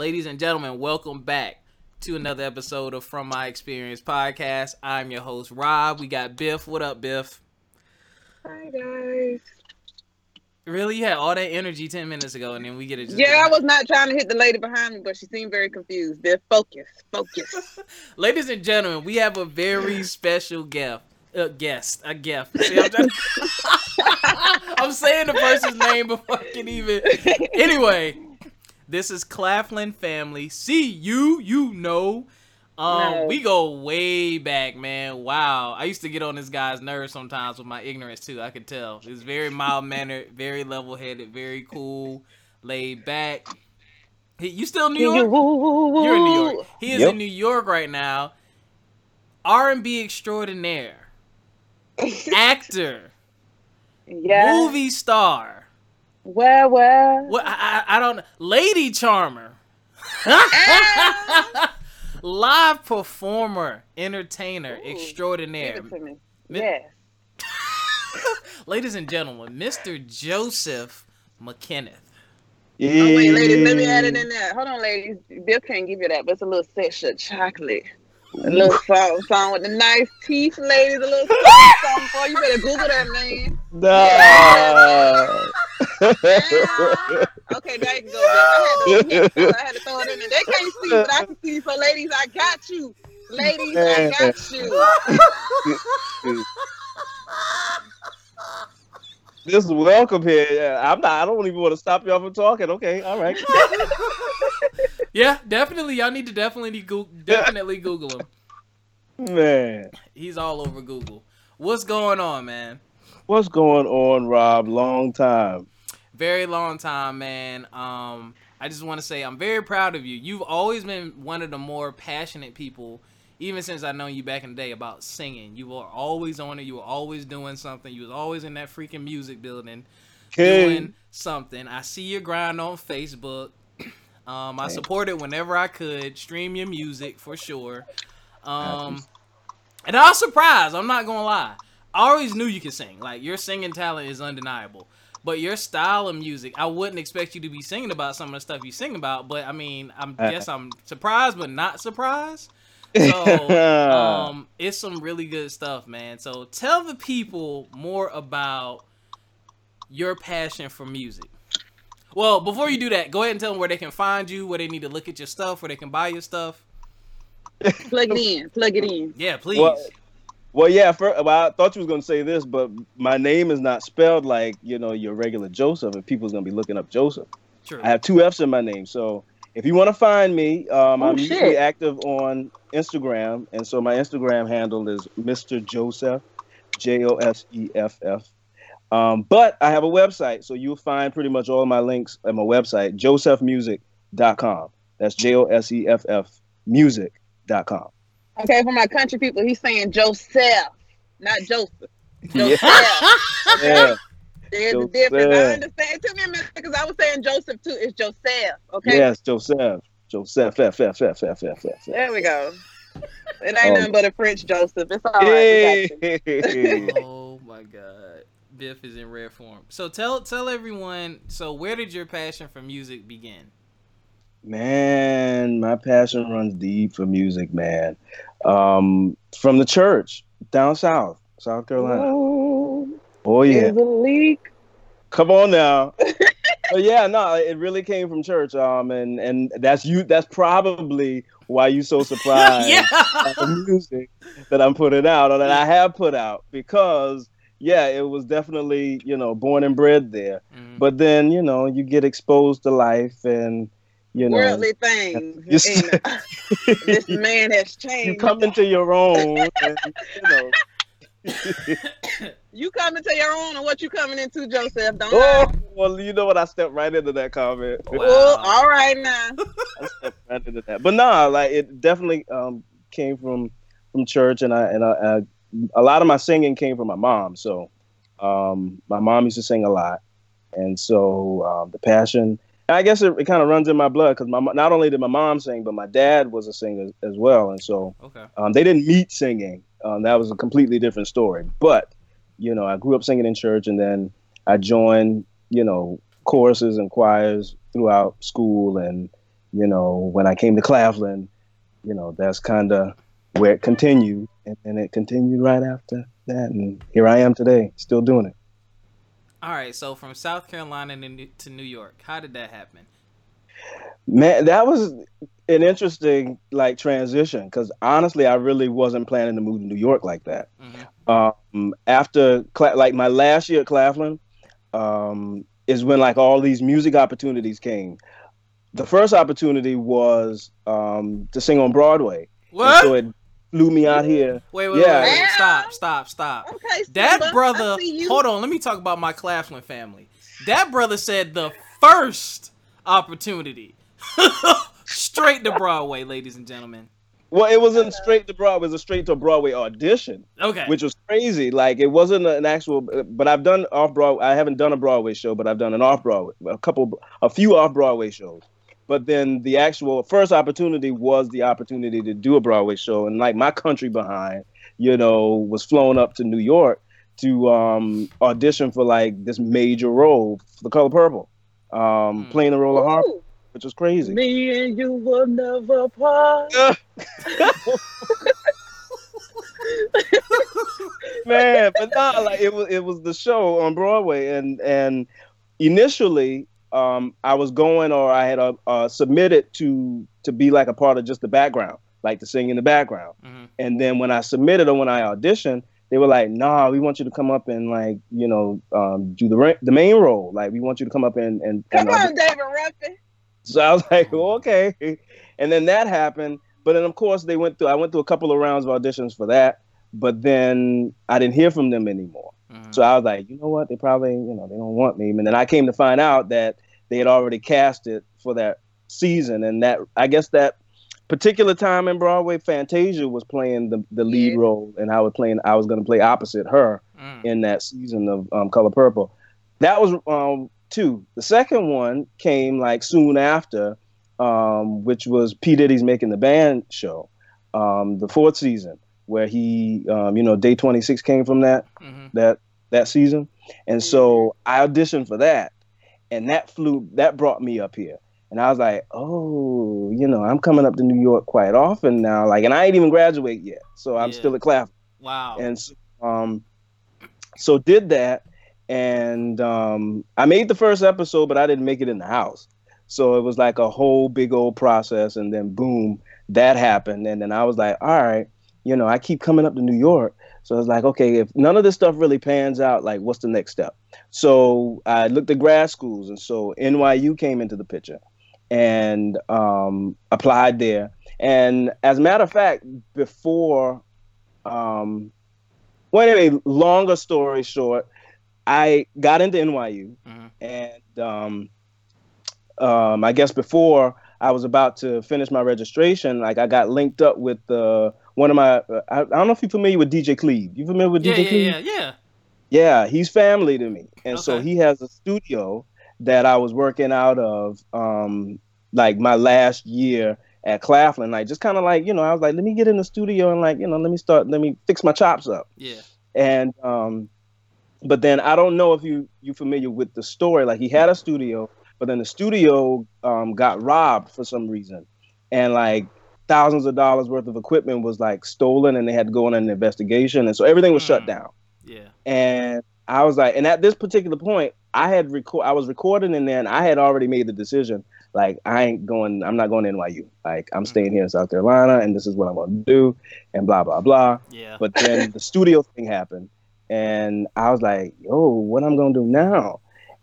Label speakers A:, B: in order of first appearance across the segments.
A: Ladies and gentlemen, welcome back to another episode of From My Experience podcast. I'm your host, Rob. We got Biff. What up, Biff?
B: Hi, guys.
A: Really? You had all that energy 10 minutes ago, and then we get it.
B: Yeah, I was not trying to hit the lady behind me, but she seemed very confused. Biff, focus, focus.
A: Ladies and gentlemen, we have a very special guest. Uh, guest, a guest. See, I'm, I'm saying the person's name before I can even. Anyway, this is Claflin family. See you, you know. Um,
B: No.
A: we go way back, man. Wow, I used to get on this guy's nerves sometimes with my ignorance too. I could tell. He's very mild mannered, very level headed, very cool, laid back. He, you still in New York? You're in New York. He is
C: Yep.
A: in New York right now. R and B extraordinaire, actor,
B: Yeah.
A: movie star.
B: Well, well.
A: I, I I don't lady charmer. Ah! Live performer, entertainer,
B: Ooh,
A: extraordinaire.
B: Give it to me.
A: Mi-
B: Yes.
A: Ladies and gentlemen, Mr. Joseph McKenneth.
C: Yeah.
B: Oh, wait, ladies, let me add it in there. Hold on, ladies. Bill can't give you that, but it's a little section of chocolate. A little song, song with the nice teeth, ladies. A little song, for you. better Google that, man.
C: No.
B: Okay, there you go. I had, to, I had to throw it in there. They can't see, but I can see. So, ladies, I got you. Ladies, I got you.
C: this is welcome here. Yeah, I'm not. I don't even want to stop y'all from talking. Okay, all right.
A: Yeah, definitely. Y'all need to definitely go, definitely Google him.
C: Man,
A: He's all over Google. What's going on, man?
C: what's going on, Rob? Long time.
A: very long time, man. Um, I just want to say I'm very proud of you. You've always been one of the more passionate people, even since I know you back in the day about singing. You were always on it. You were always doing something. You was always in that freaking music building
C: Okay.
A: doing something. I see your grind on Facebook. Um, I
C: Okay.
A: support it whenever I could. Stream your music for sure. Um, and I was surprised. I'm not gonna lie. I always knew you could sing. Like your singing talent is undeniable. But your style of music, I wouldn't expect you to be singing about some of the stuff you sing about. But I mean, I
C: Uh.
A: guess I'm surprised, but not surprised. So um, it's some really good stuff, man. So tell the people more about your passion for music. Well, before you do that, go ahead and tell them where they can find you, where they need to look at your stuff, where they can buy your stuff.
B: Plug it in. Plug it in.
A: Yeah, please.
C: Well, well, yeah. For, well, I thought you was gonna say this, but my name is not spelled like you know your regular Joseph, and people's gonna be looking up Joseph.
A: True.
C: I have two F's in my name, so if you want to find me, um,
B: Oh,
C: I'm
B: shit.
C: usually active on Instagram, and so my Instagram handle is Mr. Joseff, J O S E F F. Um, but I have a website, so you'll find pretty much all my links at my website, joseffmusic.com. That's J O S E F F music.com.
B: Okay, for my country people, he's saying Joseph, not Joseph. Joseph.
C: Yeah.
B: There's a difference. I understand. It took me a minute because I was saying Joseph too. It's Joseph. Okay.
C: Yes, Joseph. Joseph. F, F, F, F, F, F, F.
B: There we go. It ain't
C: Oh.
B: nothing but a French Joseph. It's all right. We got you.
C: Hey.
A: oh my god. Biff is in rare form. So tell tell everyone, so where did your passion for music begin?
C: Man, my passion runs deep for music, man. Um, from the church down south, South Carolina.
B: Ooh,
C: Oh yeah,
B: The leak.
C: come on now. but yeah, no, it really came from church. Um, and and that's you. That's probably why you so surprised
A: yeah.
C: at the music that I'm putting out or that I have put out because yeah, it was definitely you know born and bred there.
A: Mhm.
C: But then you know you get exposed to life and you know
B: Worldly things. And, uh, this man has changed.
C: you come into your own. And, you know,
B: You come into your own, and what you coming into, Joseph? Don't
C: oh
B: lie.
C: well, you know what? I stepped right into that comment.
A: Wow.
B: Oh, all right now.
C: I stepped right into that. But nah, like it definitely um, came from from church, and I and I, I, a lot of my singing came from my mom. So um, my mom used to sing a lot, and so um, the passion. I guess it, it kind of runs in my blood because my not only did my mom sing, but my dad was a singer as well, and so
A: Okay.
C: Um, they didn't meet singing. Um, that was a completely different story. But you know, I grew up singing in church, and then I joined, you know, choruses and choirs throughout school, and you know, when I came to Claflin, you know, that's kind of where it continued, and, and it continued right after that, and here I am today, still doing it.
A: All right, so from South Carolina to New York, how did that happen?
C: Man, that was an interesting like transition because honestly, I really wasn't planning to move to New York like that. Mm-hmm. Um, after like my last year at Claflin, um, is when like all these music opportunities came. The first opportunity was um, to sing on Broadway.
A: What?
C: so it flew me out here.
A: Wait, wait, yeah. wait, wait, stop, stop, stop. Okay, that brother. Hold on, let me talk about my Claflin family. That brother said the first opportunity. straight to Broadway, ladies and gentlemen.
C: Well, it wasn't straight to Broadway; it was a straight to Broadway audition.
A: Okay,
C: which was crazy. Like it wasn't an actual. But I've done off Broadway. I haven't done a Broadway show, but I've done an off Broadway, a couple, a few off Broadway shows. But then the actual first opportunity was the opportunity to do a Broadway show, and like my country behind, you know, was flown up to New York to um, audition for like this major role for The Color Purple, um, mm. playing the role of Harpo which was crazy.
B: Me and you will never part.
C: Man, but not like it was it was the show on Broadway and and initially um I was going or I had uh, uh, submitted to to be like a part of just the background, like to sing in the background. Mm-hmm. And then when I submitted or when I auditioned, they were like, "Nah, we want you to come up and like, you know, um, do the the main role. Like, we want you to come up and and
B: come and, on, David Ruffin."
C: So I was like, well, okay. And then that happened. But then, of course, they went through, I went through a couple of rounds of auditions for that. But then I didn't hear from them anymore. Mm-hmm. So I was like, you know what? They probably, you know, they don't want me. And then I came to find out that they had already cast it for that season. And that, I guess that particular time in Broadway, Fantasia was playing the, the lead yeah. role. And I was playing, I was going to play opposite her mm. in that season of um, Color Purple. That was um, two. The second one came like soon after, um, which was P Diddy's Making the Band show, um, the fourth season, where he, um, you know, Day26 came from that mm-hmm. that that season, and so I auditioned for that, and that flew that brought me up here. And I was like, oh, you know, I'm coming up to New York quite often now. Like, and I ain't even graduate yet, so I'm yeah. still at Claflin.
A: Wow.
C: And so, um, so did that, and um, I made the first episode, but I didn't make it in the house. So it was like a whole big old process, and then boom, that happened, and then I was like, all right, you know, I keep coming up to New York, so I was like, okay, if none of this stuff really pans out, like, what's the next step? So I looked at grad schools, and so NYU came into the picture, and um, applied there. And as a matter of fact, before, um, well, anyway, longer story short, I got into NYU, mm-hmm. and um, um, I guess before I was about to finish my registration, like I got linked up with uh, one of my. Uh, I, I, don't know if you're familiar with DJ Cleve. You familiar with
A: yeah,
C: DJ
A: yeah,
C: Cleve?
A: Yeah, yeah,
C: yeah. he's family to me, and okay. so he has a studio that I was working out of, um, like my last year at Claflin. Like just kind of like you know, I was like, let me get in the studio and like you know, let me start, let me fix my chops up.
A: Yeah.
C: And um, but then I don't know if you you familiar with the story. Like he had a studio, but then the studio um, got robbed for some reason, and like thousands of dollars worth of equipment was like stolen, and they had to go on an investigation, and so everything was mm. shut down.
A: Yeah.
C: And I was like, and at this particular point, I had record, I was recording in there, and I had already made the decision. Like I ain't going, I'm not going to NYU. Like I'm mm. staying here in South Carolina, and this is what I'm gonna do, and blah blah blah.
A: Yeah.
C: But then the studio thing happened, and I was like, "Yo, what I'm gonna do now?"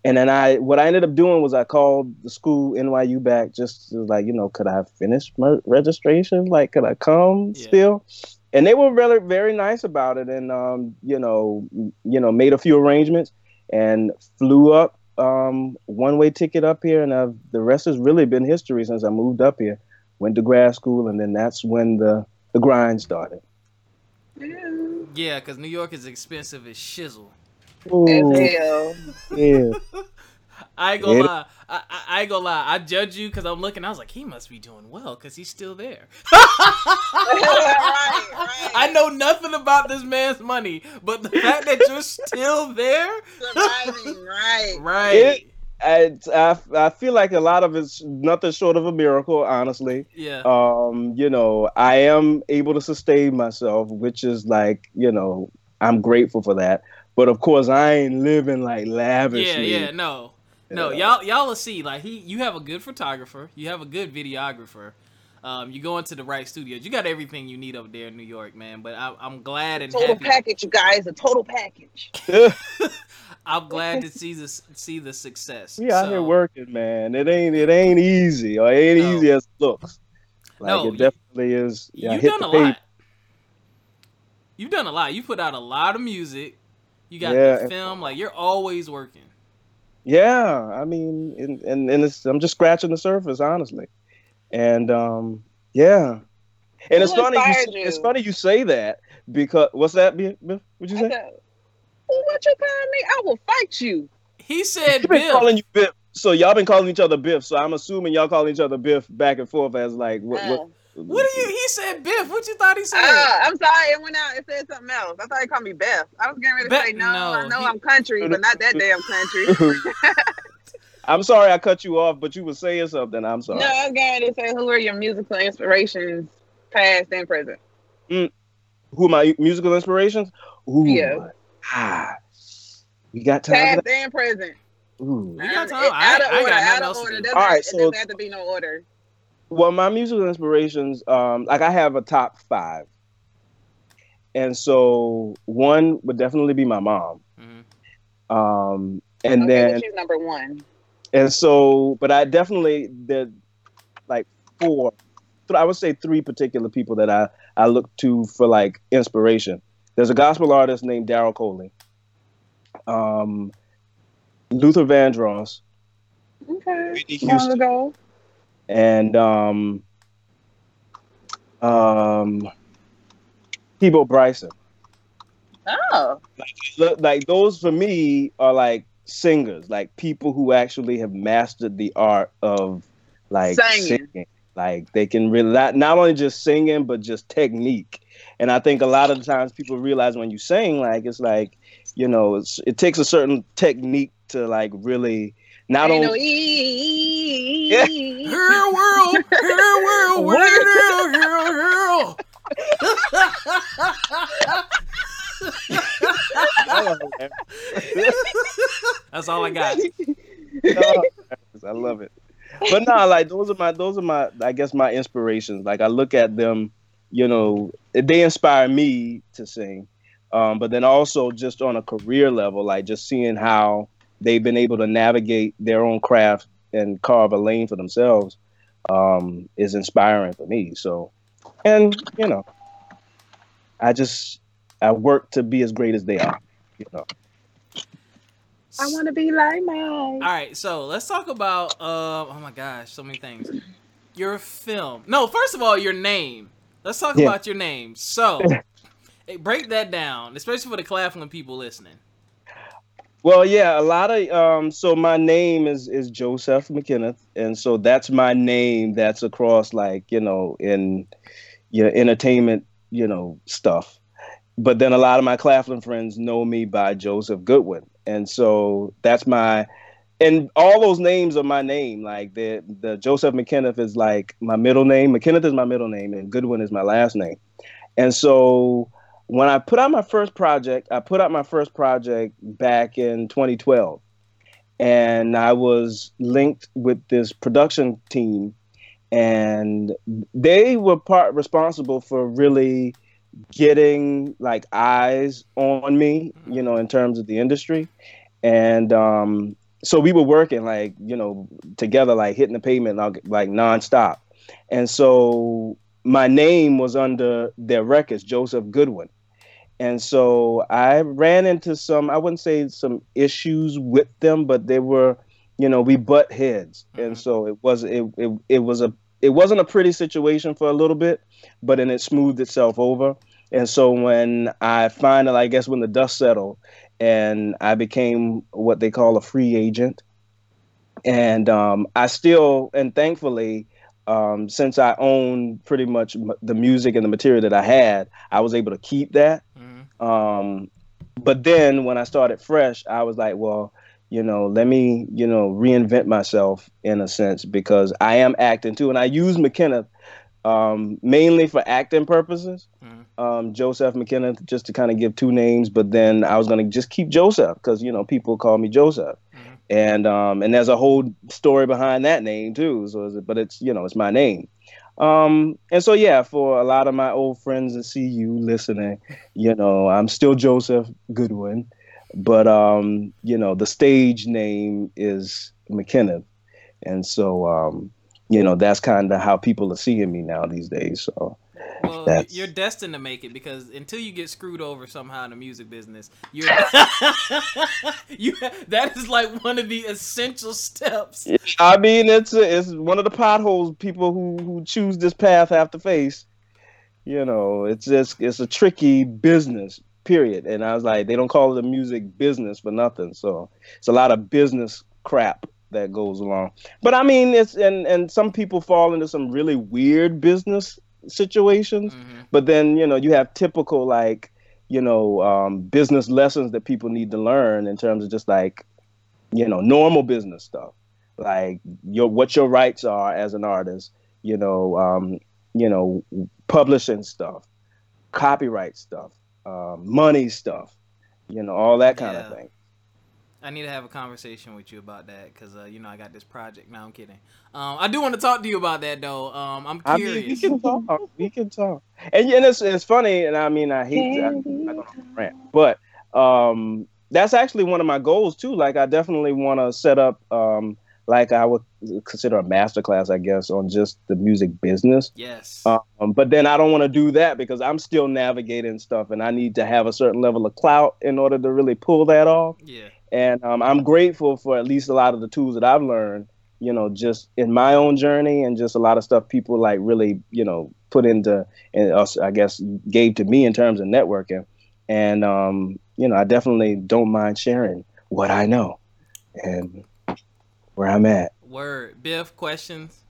C: And then I, what I ended up doing was I called the school NYU back, just like, you know, could I finish my registration? Like, could I come yeah. still? And they were really very nice about it, and um, you know, you know, made a few arrangements and flew up um, one way ticket up here, and I've, the rest has really been history since I moved up here. Went to grad school, and then that's when the the grind started.
A: Yeah, because New York is expensive as shizzle.
B: Ooh.
C: Yeah.
A: I ain't gonna lie. I, I, I, ain't gonna lie. I judge you because I'm looking. I was like, he must be doing well because he's still there. right, right. I know nothing about this man's money, but the fact that you're still there,
B: surviving, right,
A: right.
C: It, I, I, I feel like a lot of it's nothing short of a miracle, honestly.
A: Yeah.
C: Um, you know, I am able to sustain myself, which is like, you know, I'm grateful for that. But of course, I ain't living like
A: yeah,
C: lavishly.
A: yeah, yeah, no. No,
C: Yeah.
A: y'all y'all will see. Like he you have a good photographer, you have a good videographer. Um, you go into the right studios. You got everything you need over there in New York, man. But I, I'm glad and
B: Total
A: happy.
B: package, you guys. A total package.
A: I'm glad to see this see the success.
C: We out here working, man. It ain't it ain't easy, or it ain't
A: No.
C: easy as it looks. Like
A: No,
C: it
A: you-
C: definitely is. Yeah,
A: You've done a
C: pavement.
A: lot. You've done a lot. You put out a lot of music. You got
C: Yeah,
A: the
C: and-
A: film. Like you're always working.
C: Yeah, I mean, and and, and it's, I'm just scratching the surface, honestly. And um, yeah, and it's funny. You,
B: inspired
C: say- it's
B: you?
C: funny you say that because what's that? Biff? Biff? What'd you say?
B: said, "Well, what you calling me? I will fight you.
A: He said,
C: You've been
A: Bill.
C: calling you Biff. So y'all been calling each other Biff. So I'm assuming y'all calling each other Biff back and forth as like what? what
B: Oh.
A: What do you? He said Biff. What you thought he said?
B: Ah, I'm sorry. It went out. It said something else. I thought he called me Beth. I was getting ready to
A: Beth-
B: say no.
A: no,
B: I know
A: he-
B: I'm country, but not that damn country.
C: I'm sorry I cut you off, but you were saying something. I'm sorry.
B: No, I was getting ready to say who are your musical inspirations, past and present?
C: Who are my musical inspirations? Ooh,
B: Yeah.
C: ah, we got time for
B: Past and present.
C: Ooh.
A: We got time.
B: it-
A: I-
B: out of
A: I got
B: order.
A: nothing
B: Out
A: else
B: of order.
A: do.
B: Doesn't,
C: All right,
B: it
C: so-
B: doesn't have to be no order.
C: Well, my musical inspirations, um, like I have a top five, and so one would definitely be my mom,
A: Mm-hmm.
C: um, and
B: okay,
C: then
B: she's number one.
C: and so, but I definitely did like four, th- I would say three particular people that I I look to for like inspiration. There's a gospel artist named Daryl Coley, um, Luther Vandross,
B: Okay.
C: Whitney
B: Long ago.
C: And um, um, Peabo Bryson.
B: Oh.
C: Like those for me are like singers, like people who actually have mastered the art of like
B: Singing.
C: singing. Like they can really not, not only just singing, but just technique. And I think a lot of the times people realize when you sing, like it's like, you know, it's, it takes a certain technique to like really not
B: Ain't no
C: only.
B: e-
C: Yeah.
A: Here world, here world, what it is, here, here. That's all I got.
C: I love it. But no, like those are my those are my I guess my inspirations. Like I look at them, you know, they inspire me to sing. Um, but then also just on a career level, like just seeing how they've been able to navigate their own craft and carve a lane for themselves um, is inspiring for me. So, and you know, I just I work to be as great as they are. You know.
B: I want to be like mine.
A: All right, so let's talk about. Uh, oh my gosh, so many things. Your film. No, first of all, your name. Let's talk
C: Yeah.
A: about your name. So, break that down, especially for the Claflin people listening.
C: Well, yeah, a lot of um. So my name is is Joseph McKenneth, and so that's my name. That's across like you know in you know, entertainment you know stuff. But then a lot of my Claflin friends know me by Joseph Goodwin, and so that's my. And all those names are my name. Like the the Joseph McKenneth is like my middle name. McKenneth is my middle name, and Goodwin is my last name. And so when I put out my first project, I put out my first project back in 2012. And I was linked with this production team, and they were part responsible for really getting like eyes on me, you know, in terms of the industry. And um, so we were working like, you know, together, like hitting the pavement like, like nonstop. And so my name was under their records, Joseph Goodwin. And so I ran into some, I wouldn't say some issues with them, but they were, you know, we butt heads. And
A: Mhm.
C: so it was, it, it, it was a, it wasn't a pretty situation for a little bit, but then it smoothed itself over. And so when I finally, I guess when the dust settled and I became what they call a free agent, and um, I still, and thankfully, um, since I own pretty much m- the music and the material that I had, I was able to keep that. Um, but then when I started fresh, I was like, well, you know, let me, you know, reinvent myself in a sense because I am acting too, and I use McKenna um, mainly for acting purposes. Mm-hmm. Um, Joseph McKenna, just to kind of give two names, but then I was going to just keep Joseph because you know people call me Joseph, mm-hmm. and um, and there's a whole story behind that name too. So, it, but it's you know it's my name. Um, and so yeah, for a lot of my old friends that see you listening, you know, I'm still Joseph Goodwin, but um, you know, the stage name is McKinnon. and so um, you know, that's kind of how people are seeing me now these days. So
A: well, That's... you're destined to make it because until you get screwed over somehow in the music business, you're you that is like one of the essential steps.
C: I mean, it's a, it's one of the potholes people who who choose this path have to face. You know, it's just it's a tricky business. Period. And I was like, they don't call it a music business for nothing. So it's a lot of business crap that goes along. But I mean, it's and and some people fall into some really weird business situations. Mm-hmm. But then, you know, you have typical like, you know, um, business lessons that people need to learn in terms of just like, you know, normal business stuff. Like your what your rights are as an artist, you know, um, you know, publishing stuff, copyright stuff, um, money stuff, you know, all that kind yeah. of thing.
A: I need to have a conversation with you about that because uh, you know I got this project. Now I'm kidding. Um, I do want to talk to you about that though. Um, I'm curious. I mean,
C: we can talk. We can talk. And, and it's it's funny, and I mean I hate to, I, I don't rant, but um, that's actually one of my goals too. Like I definitely want to set up um, like I would consider a master class, I guess, on just the music business.
A: Yes.
C: Um, but then I don't want to do that because I'm still navigating stuff, and I need to have a certain level of clout in order to really pull that off.
A: Yeah.
C: And um, I'm grateful for at least a lot of the tools that I've learned, you know, just in my own journey and just a lot of stuff people like really, you know, put into and us, I guess, gave to me in terms of networking. And, um, you know, I definitely don't mind sharing what I know and where I'm at.
A: Word. Biff, questions?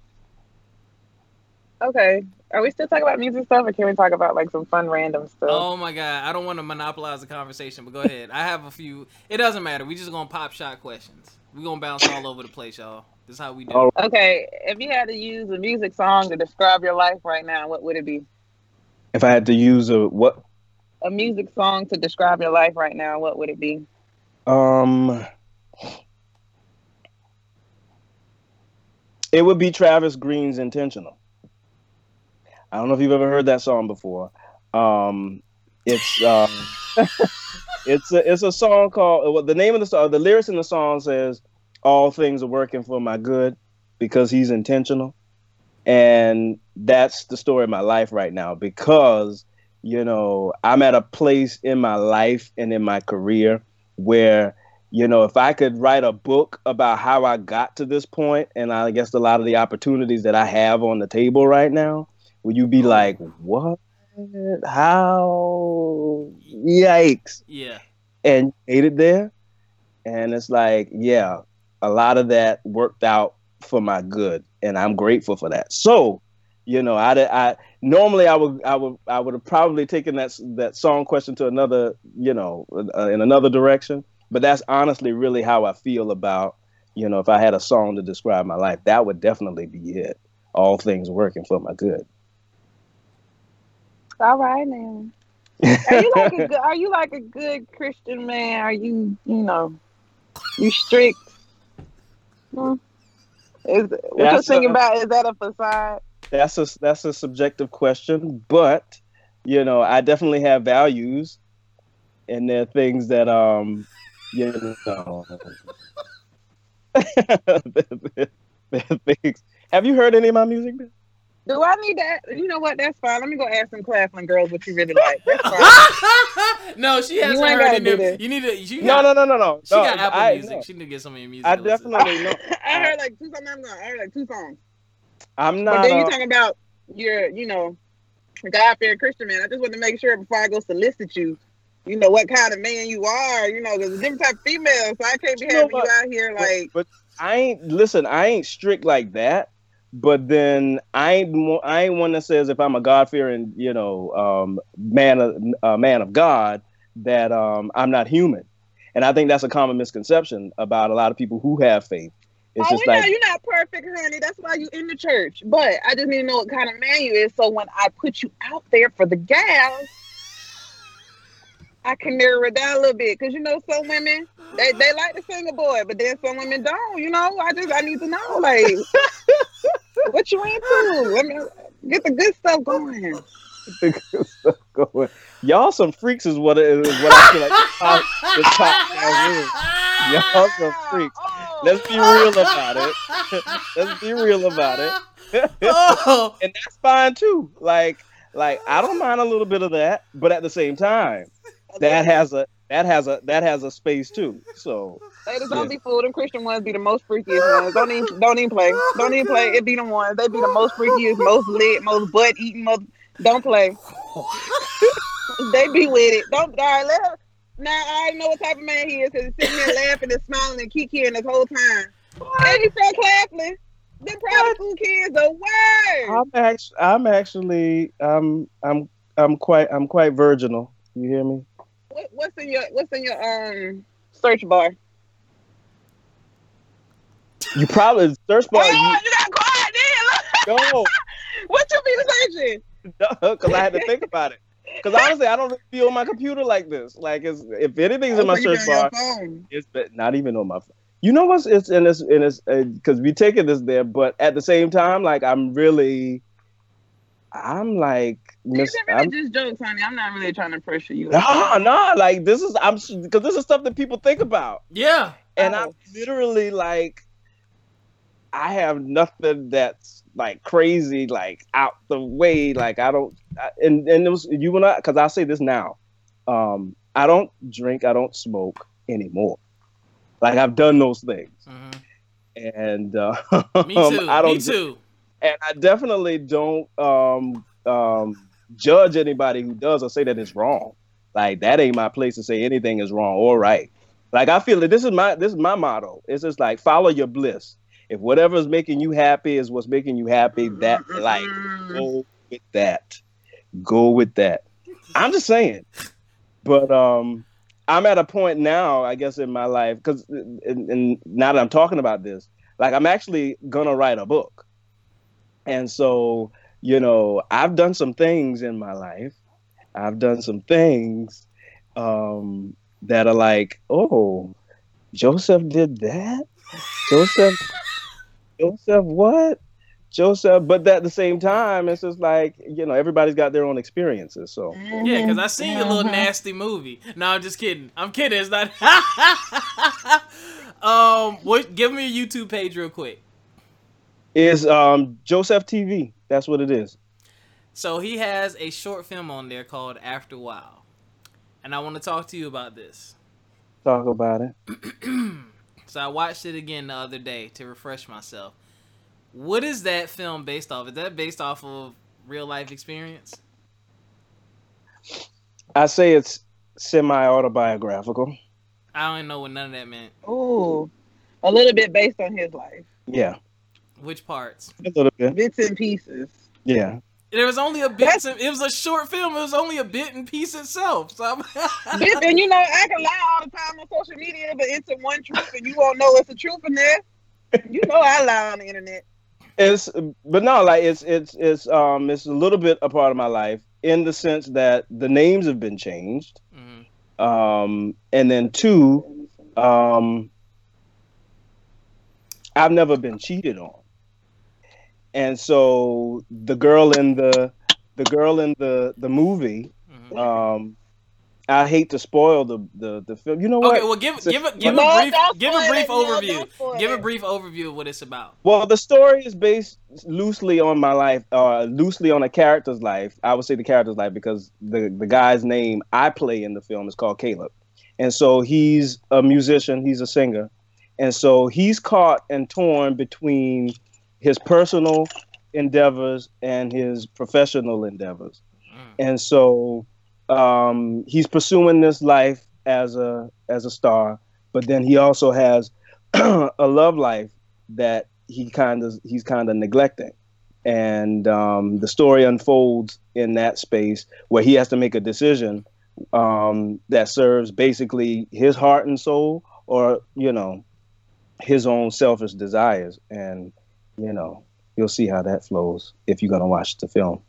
B: Okay. Are we still talking about music stuff, or can we talk about like some fun random stuff?
A: Oh my god, I don't want to monopolize the conversation, but go ahead. I have a few. It doesn't matter. We just gonna pop shot questions. We gonna bounce all over the place, y'all. This is how we do. Oh.
B: Okay, if you had to use a music song to describe your life right now, what would it be?
C: If I had to use a what?
B: A music song to describe your life right now, what would it be?
C: Um. It would be Travis Greene's intentional. I don't know if you've ever heard that song before. Um, it's um, it's a it's a song called well, the name of the song. The lyrics in the song says, "All things are working for my good because he's intentional," and that's the story of my life right now. Because you know I'm at a place in my life and in my career where you know if I could write a book about how I got to this point, and I guess a lot of the opportunities that I have on the table right now would you be like, what? How? Yikes.
A: Yeah.
C: And ate it there. And it's like, yeah, a lot of that worked out for my good. And I'm grateful for that. So, you know, I, I normally I would I would I would have probably taken that that song question to another, you know, uh, in another direction. But that's honestly really how I feel about, you know, if I had a song to describe my life, that would definitely be it. All things working for my good.
B: All right now. Are you like a good, are you like a good Christian man? Are you you know you strict? Hmm? Is what you're thinking about? Is that a facade?
C: That's a that's a subjective question, but you know I definitely have values, and there are things that um you know. things. Have you heard any of my music?
B: Do I need that? You know what? That's fine. Let me go ask some Claflin girls what you really like.
A: no, she hasn't you heard it. You need to. You
C: got, no, no, no, no, no.
A: She no, got Apple I, Music. No. She need to get some of your music.
C: I definitely know.
B: I heard like two songs. I heard like two songs.
C: I'm not.
B: But then uh, you talking about your, you know, God fearing Christian man. I just want to make sure before I go solicit you, you know what kind of man you are. You know, there's a different type of female, so I can't be you having you out here like.
C: But, but I ain't listen. I ain't strict like that but then I ain't I ain't one that says if I'm a God fearing you know um, man of uh, man of God that um, I'm not human, and I think that's a common misconception about a lot of people who have faith.
B: It's oh, just like, you're not perfect, honey. That's why you in the church. But I just need to know what kind of man you is, so when I put you out there for the gals, I can narrow it down a little bit. Cause you know, some women they, they like to sing a boy, but then some women don't. You know, I just I need to know like what you into. Let me get the good stuff going.
C: The good stuff going. Y'all some freaks is what it is. What I feel like the top, the top Y'all some freaks. Let's be real about it. Let's be real about it. oh. and that's fine too. Like, like I don't mind a little bit of that, but at the same time, that has a that has a that has a space too. So
B: Ladies, don't yeah. be fooled. Them Christian ones be the most freakiest ones. Don't even don't even play. Don't even play. It be the ones. They be the most freakiest, most lit, most butt eating. Most don't play. they be with it. Don't all right, let her now I know what type of man he is because he's sitting there laughing and smiling and kikiing this whole time. And he's from Claflin. Them private school kids are way.
C: I'm actually, I'm actually, I'm, I'm, I'm quite, I'm quite virginal. You hear me?
B: What, what's in your, what's in your um search bar?
C: You probably search bar.
B: Oh, you, you got quiet then. No. what you be searching?
C: Because I had to think about it. Because honestly, I don't really feel my computer like this. Like, it's, if anything's oh, in my search bar, it's not even on my phone. You know what's it's in this in this because uh, we taking this there, but at the same time, like I'm really, I'm like,
B: miss, I'm, just jokes, honey. I'm not really trying to pressure you.
C: No, no, like this is I'm because this is stuff that people think about.
A: Yeah,
C: and oh. I'm literally like, I have nothing that's like crazy, like out the way. Like I don't, and and it was you and I, because I say this now. Um, I don't drink, I don't smoke anymore. Like I've done those things, mm-hmm. and uh,
A: me too. I don't. Me too.
C: And I definitely don't um, um, judge anybody who does or say that it's wrong. Like that ain't my place to say anything is wrong or right. Like I feel that this is my this is my motto. It's just like follow your bliss if whatever's making you happy is what's making you happy, that like go with that. Go with that. I'm just saying. But um I'm at a point now, I guess, in my life, because and, now that I'm talking about this, like I'm actually gonna write a book. And so, you know, I've done some things in my life. I've done some things um, that are like, oh, Joseph did that. Joseph Joseph, what? Joseph, but at the same time, it's just like you know everybody's got their own experiences. So
A: yeah, because I seen your little mm-hmm. nasty movie. No, I'm just kidding. I'm kidding. It's not. um, what? Give me a YouTube page real quick.
C: Is um Joseph TV? That's what it is.
A: So he has a short film on there called After a While, and I want to talk to you about this.
C: Talk about it.
A: So I watched it again the other day to refresh myself. What is that film based off? Is that based off of real life experience?
C: I say it's semi autobiographical.
A: I don't know what none of that meant.
B: Oh, a little bit based on his life.
C: Yeah.
A: Which parts?
C: A little bit.
B: Bits and pieces.
C: Yeah.
A: There was only a bit. it was a short film. It was only a bit and piece itself. So
B: bit, and you know, I can lie all the time on social media, but it's a one truth, and you won't know it's a truth in there. You know, I lie on the internet.
C: It's, but no, like it's it's it's um it's a little bit a part of my life in the sense that the names have been changed, mm-hmm. um, and then two, um, I've never been cheated on and so the girl in the the girl in the the movie mm-hmm. um I hate to spoil the, the, the film. You know what?
A: Okay, well, give give a, give a brief give a brief overview. give a brief overview of what it's about.
C: Well, the story is based loosely on my life, uh, loosely on a character's life. I would say the character's life because the the guy's name I play in the film is called Caleb, and so he's a musician. He's a singer, and so he's caught and torn between his personal endeavors and his professional endeavors. Mm. And so um, he's pursuing this life as a as a star, but then he also has a love life that he kind of he's kind of neglecting. And um, the story unfolds in that space where he has to make a decision um, that serves basically his heart and soul, or you know, his own selfish desires, and you know, you'll see how that flows if you're gonna watch the film.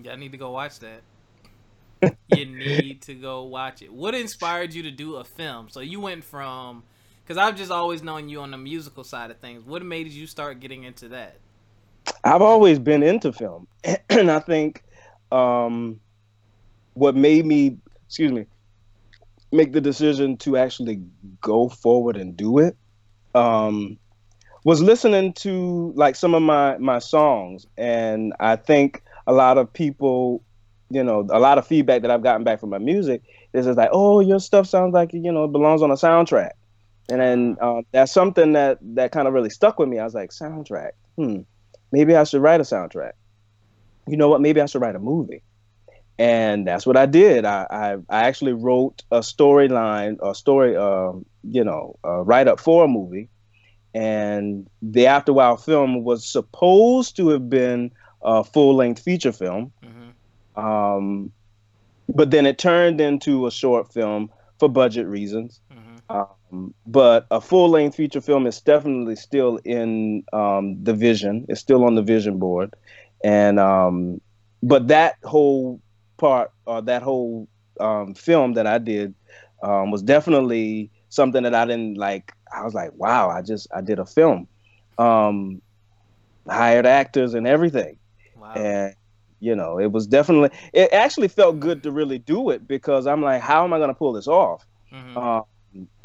A: Yeah, I need to go watch that. you need to go watch it. What inspired you to do a film? So you went from, because I've just always known you on the musical side of things. What made you start getting into that?
C: I've always been into film, and I think um, what made me, excuse me, make the decision to actually go forward and do it um, was listening to like some of my my songs, and I think a lot of people, you know, a lot of feedback that I've gotten back from my music is just like, oh, your stuff sounds like you know it belongs on a soundtrack, and then uh, that's something that that kind of really stuck with me. I was like, soundtrack, hmm, maybe I should write a soundtrack. You know what? Maybe I should write a movie and that's what I did. I I, I actually wrote a storyline, a story, um, you know, write up for a movie, and the Afterwhile film was supposed to have been a full length feature film, mm-hmm. um, but then it turned into a short film for budget reasons. Mm-hmm. Um, but a full length feature film is definitely still in um, the vision. It's still on the vision board, and um, but that whole part or that whole um, film that I did um, was definitely something that I didn't like. I was like, wow, I just I did a film, um, hired actors and everything, wow. and you know it was definitely it actually felt good to really do it because I'm like, how am I going to pull this off? Mm-hmm. Um,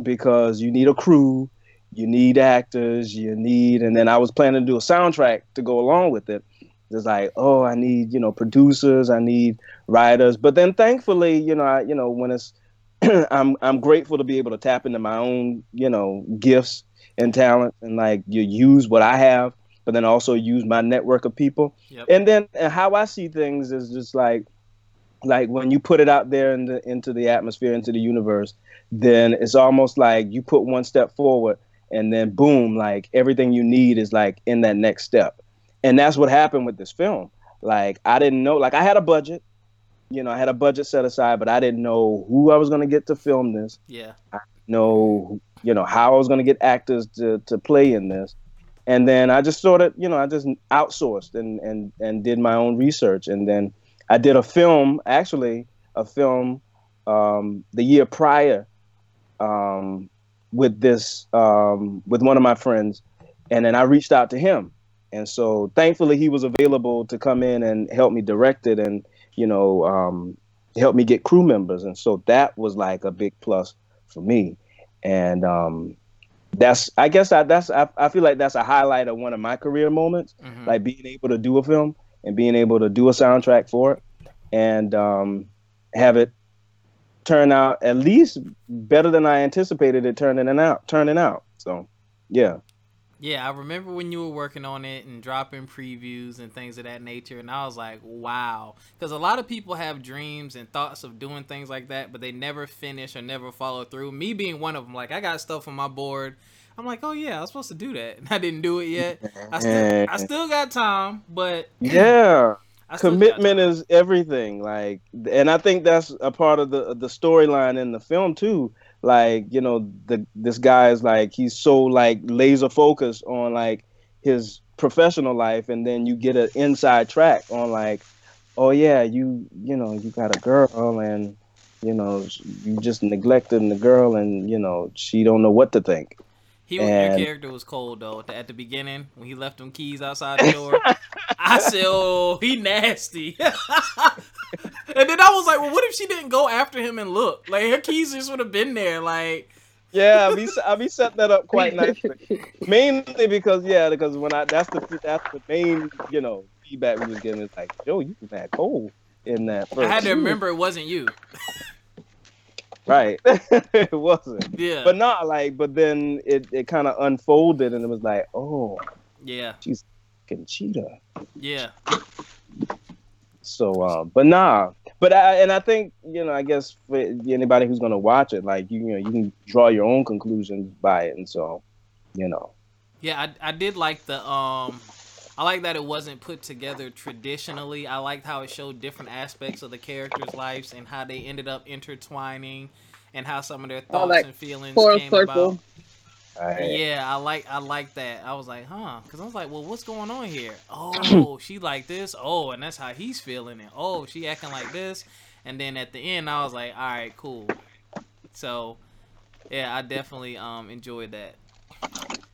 C: because you need a crew, you need actors, you need, and then I was planning to do a soundtrack to go along with it. It's like, oh, I need, you know, producers, I need writers. But then thankfully, you know, I, you know, when it's I'm I'm grateful to be able to tap into my own, you know, gifts and talent and like you use what I have, but then also use my network of people. Yep. And then and how I see things is just like like when you put it out there in the, into the atmosphere, into the universe, then it's almost like you put one step forward and then boom, like everything you need is like in that next step and that's what happened with this film. Like I didn't know, like I had a budget, you know, I had a budget set aside, but I didn't know who I was going to get to film this.
A: Yeah.
C: I know, you know, how I was going to get actors to to play in this. And then I just sort of, you know, I just outsourced and and and did my own research and then I did a film, actually, a film um, the year prior um, with this um, with one of my friends and then I reached out to him and so thankfully he was available to come in and help me direct it and you know um, help me get crew members. And so that was like a big plus for me. And um, that's i guess I, that's I, I feel like that's a highlight of one of my career moments mm-hmm. like being able to do a film and being able to do a soundtrack for it and um, have it turn out at least better than i anticipated it turning out turning out. So yeah
A: yeah, I remember when you were working on it and dropping previews and things of that nature, and I was like, wow. Because a lot of people have dreams and thoughts of doing things like that, but they never finish or never follow through. Me being one of them, like, I got stuff on my board. I'm like, oh yeah, I was supposed to do that, and I didn't do it yet. I still, I still got time, but
C: yeah, commitment is everything. Like, and I think that's a part of the the storyline in the film too like you know the this guy is like he's so like laser focused on like his professional life and then you get an inside track on like oh yeah you you know you got a girl and you know you just neglecting the girl and you know she don't know what to think
A: he and... your character was cold though at the beginning when he left them keys outside the door. I said, "Oh, he nasty." and then I was like, "Well, what if she didn't go after him and look? Like her keys just would have been there." Like,
C: yeah, I be I be setting that up quite nicely. Mainly because yeah, because when I that's the that's the main you know feedback we was getting is like, "Yo, you was that cold in that."
A: First. I had to remember it wasn't you.
C: right it wasn't yeah but not like but then it, it kind of unfolded and it was like oh
A: yeah
C: she's fucking cheetah
A: yeah
C: so uh, but nah but I, and i think you know i guess for anybody who's gonna watch it like you, you know you can draw your own conclusions by it and so you know
A: yeah i, I did like the um I like that it wasn't put together traditionally. I liked how it showed different aspects of the characters' lives and how they ended up intertwining, and how some of their thoughts
B: like
A: and feelings came
B: circle.
A: about.
C: Right.
A: Yeah, I like I like that. I was like, huh? Because I was like, well, what's going on here? Oh, she like this. Oh, and that's how he's feeling it. Oh, she acting like this. And then at the end, I was like, all right, cool. So, yeah, I definitely um enjoyed that.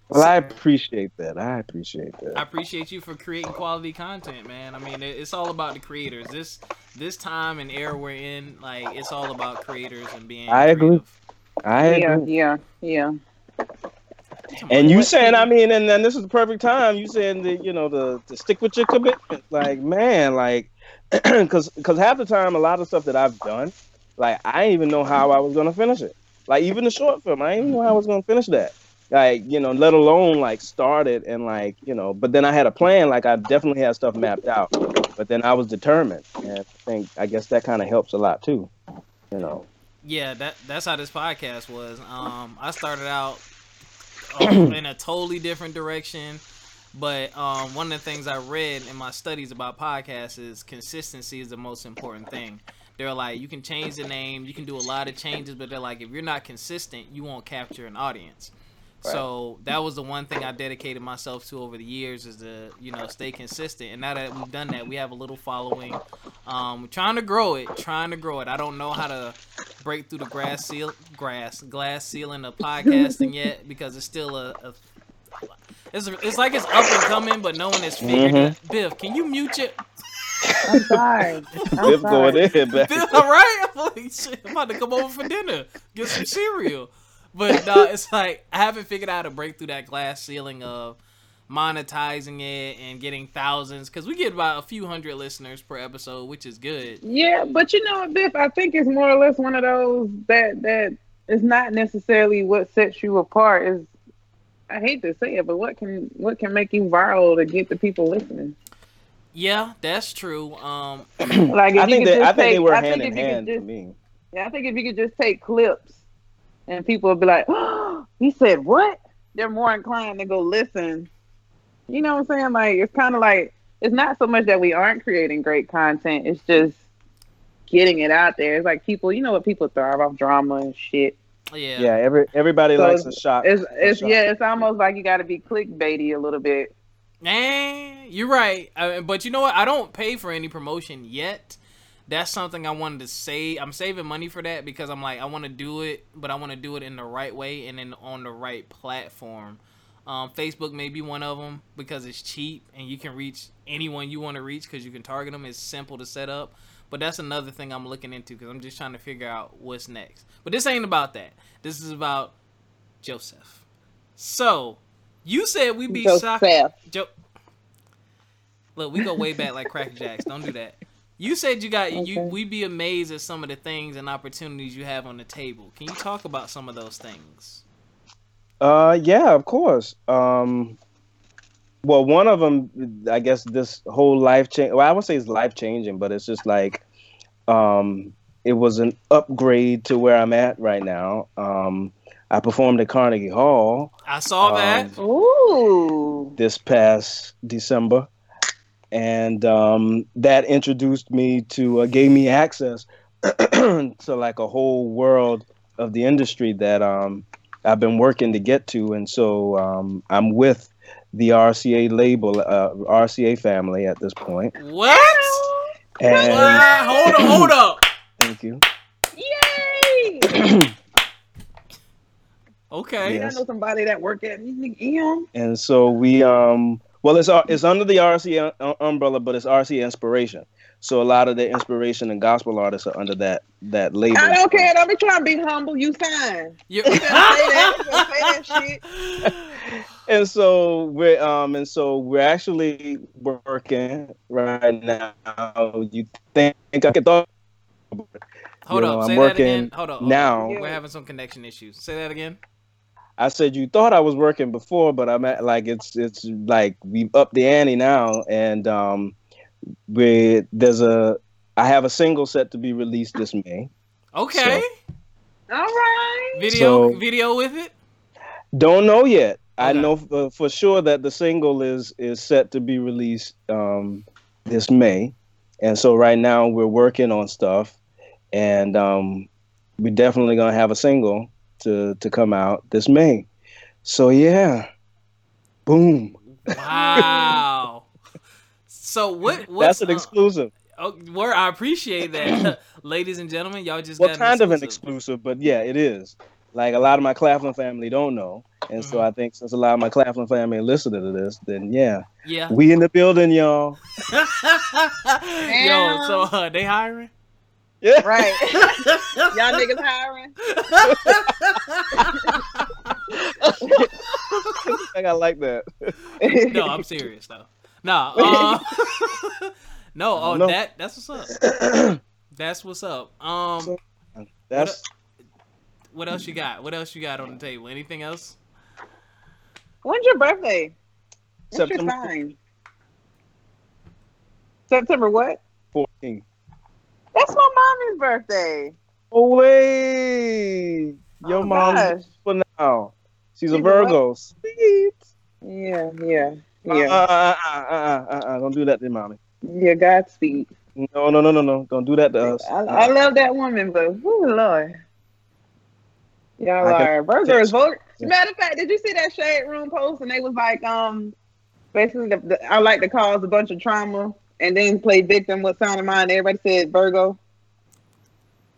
C: Well, I appreciate that. I appreciate that.
A: I appreciate you for creating quality content, man. I mean, it's all about the creators. This this time and era we're in, like, it's all about creators and being.
C: I agree.
A: creative.
C: I
B: Yeah,
C: agree.
B: yeah, yeah.
C: And you saying, I mean, and then this is the perfect time. You saying that you know the to stick with your commitment, like man, like because because half the time, a lot of stuff that I've done, like I didn't even know how I was gonna finish it. Like even the short film, I didn't even know how I was gonna finish that. Like you know, let alone like start it and like you know. But then I had a plan. Like I definitely had stuff mapped out. But then I was determined, and I think I guess that kind of helps a lot too. You know.
A: Yeah, that that's how this podcast was. Um, I started out in a totally different direction, but um, one of the things I read in my studies about podcasts is consistency is the most important thing. They're like, you can change the name, you can do a lot of changes, but they're like, if you're not consistent, you won't capture an audience. So that was the one thing I dedicated myself to over the years is to you know stay consistent. And now that we've done that, we have a little following. Um, we're trying to grow it, trying to grow it. I don't know how to break through the grass seal, grass glass ceiling of podcasting yet because it's still a. a it's, it's like it's up and coming, but no one has figured it. Biff, can you mute it?
B: I'm sorry. I'm
C: Biff going in, man.
A: Biff, all right? I'm like, shit, I'm about to come over for dinner, get some cereal. But no, it's like I haven't figured out how to break through that glass ceiling of monetizing it and getting thousands because we get about a few hundred listeners per episode, which is good.
B: Yeah, but you know what, Biff? I think it's more or less one of those that that is not necessarily what sets you apart. Is I hate to say it, but what can what can make you viral to get the people listening?
A: Yeah, that's true. Um,
B: Like if
C: I
B: you
C: think
B: could
C: that I
B: just
C: think they were
B: I
C: hand in
B: if you could
C: hand for me.
B: yeah, I think if you could just take clips, and people will be like, "Oh, he said what?" They're more inclined to go listen. You know what I'm saying? Like it's kind of like it's not so much that we aren't creating great content. It's just getting it out there. It's like people, you know what people thrive off drama and shit.
A: yeah,
C: Yeah, every everybody
B: So
C: likes a shot.
B: It's
C: a
B: it's
C: shot.
B: yeah, it's almost like you got to be clickbaity a little bit.
A: Eh, you're right. Uh, but you know what? I don't pay for any promotion yet. That's something I wanted to say. I'm saving money for that because I'm like I want to do it, but I want to do it in the right way and then on the right platform. Um, Facebook may be one of them because it's cheap and you can reach anyone you want to reach because you can target them. It's simple to set up. But that's another thing I'm looking into because I'm just trying to figure out what's next. But this ain't about that. This is about Joseff. So you said we be.
B: Joseff.
A: Joe, look, we go way back like Cracker Jacks. Don't do that. You said you got you. We'd be amazed at some of the things and opportunities you have on the table. Can you talk about some of those things?
C: Uh, yeah, of course. Um, well, one of them, I guess, this whole life change. Well, I would say it's life changing, but it's just like, um, it was an upgrade to where I'm at right now. Um, I performed at Carnegie Hall
A: I saw
C: Um,
A: that.
B: Ooh.
C: this past December, and um, that introduced me to, uh, gave me access to like a whole world of the industry that um, I've been working to get to, and so um, I'm with the RCA label, uh, RCA family at this point.
A: What?
C: And
A: What? Hold up, hold up.
C: thank you.
B: Yay!
A: Okay.
C: Yeah.
B: I know somebody that work at EM.
C: And so we, um, well, it's uh, it's under the RCA um- umbrella, but it's RCA Inspiration. So a lot of the inspiration and gospel artists are under that that label.
B: I don't care. Don't be trying to be humble. You fine.
A: You-
B: You say that. Say that shit.
C: and so we're um and so we're actually working right now. You think I could thought
A: Hold
C: You know,
A: up.
C: I'm
A: Say that
C: working
A: again. Hold up. hold
C: now.
A: up. We're having some connection issues. Say that again.
C: I said you thought I was working before, but I'm at like it's it's like we've upped the ante now, and um, we there's a I have a single set to be released this May.
A: Okay.
B: All right.
A: Video
C: So-
A: video with it.
C: Don't know yet. I know for, for sure that the single is is set to be released um, this May, and so right now we're working on stuff, and um, we're definitely gonna have a single to to come out this May. So yeah, boom.
A: Wow. so what? What's,
C: That's an
A: uh,
C: exclusive.
A: Oh, word, I appreciate that, ladies and gentlemen. Y'all just
C: Well,
A: got
C: kind of an
A: exclusive.
C: exclusive, but yeah, it is. Like a lot of my Claflin family don't know, and so
A: Mhm.
C: I think since a lot of my Claflin family are listening to this, then yeah,
A: Yeah.
C: we in the building, y'all.
A: Yo, so uh, they hiring?
C: Yeah.
B: Right. Y'all niggas hiring?
C: I think I like that.
A: no, I'm serious though. No, uh, no. Oh,
C: No.
A: that that's what's up. That's what's up. Um,
C: That's
A: what else you got? What else you got on the table? Anything else?
B: When's your birthday? What's
C: September
B: your sign? September what?
C: 14th.
B: That's my mommy's birthday.
C: Oh wait, your
B: Oh,
C: mom's for now. She's a
B: a what?
C: Virgo. Sweet.
B: Yeah, yeah,
C: Uh,
B: yeah.
C: uh, uh, uh, uh, uh, uh, don't do that to mommy.
B: Yeah, Godspeed.
C: No, no, no, no, no. Don't do that to us.
B: I, I love that woman, but oh Lord. Y'all are Virgo vulgar.
C: Yeah.
B: Matter of fact, did you see that shade room post? And they was like, um, basically, the, the, I like to cause a bunch of trauma and then play victim with sound of mind. Everybody said Virgo.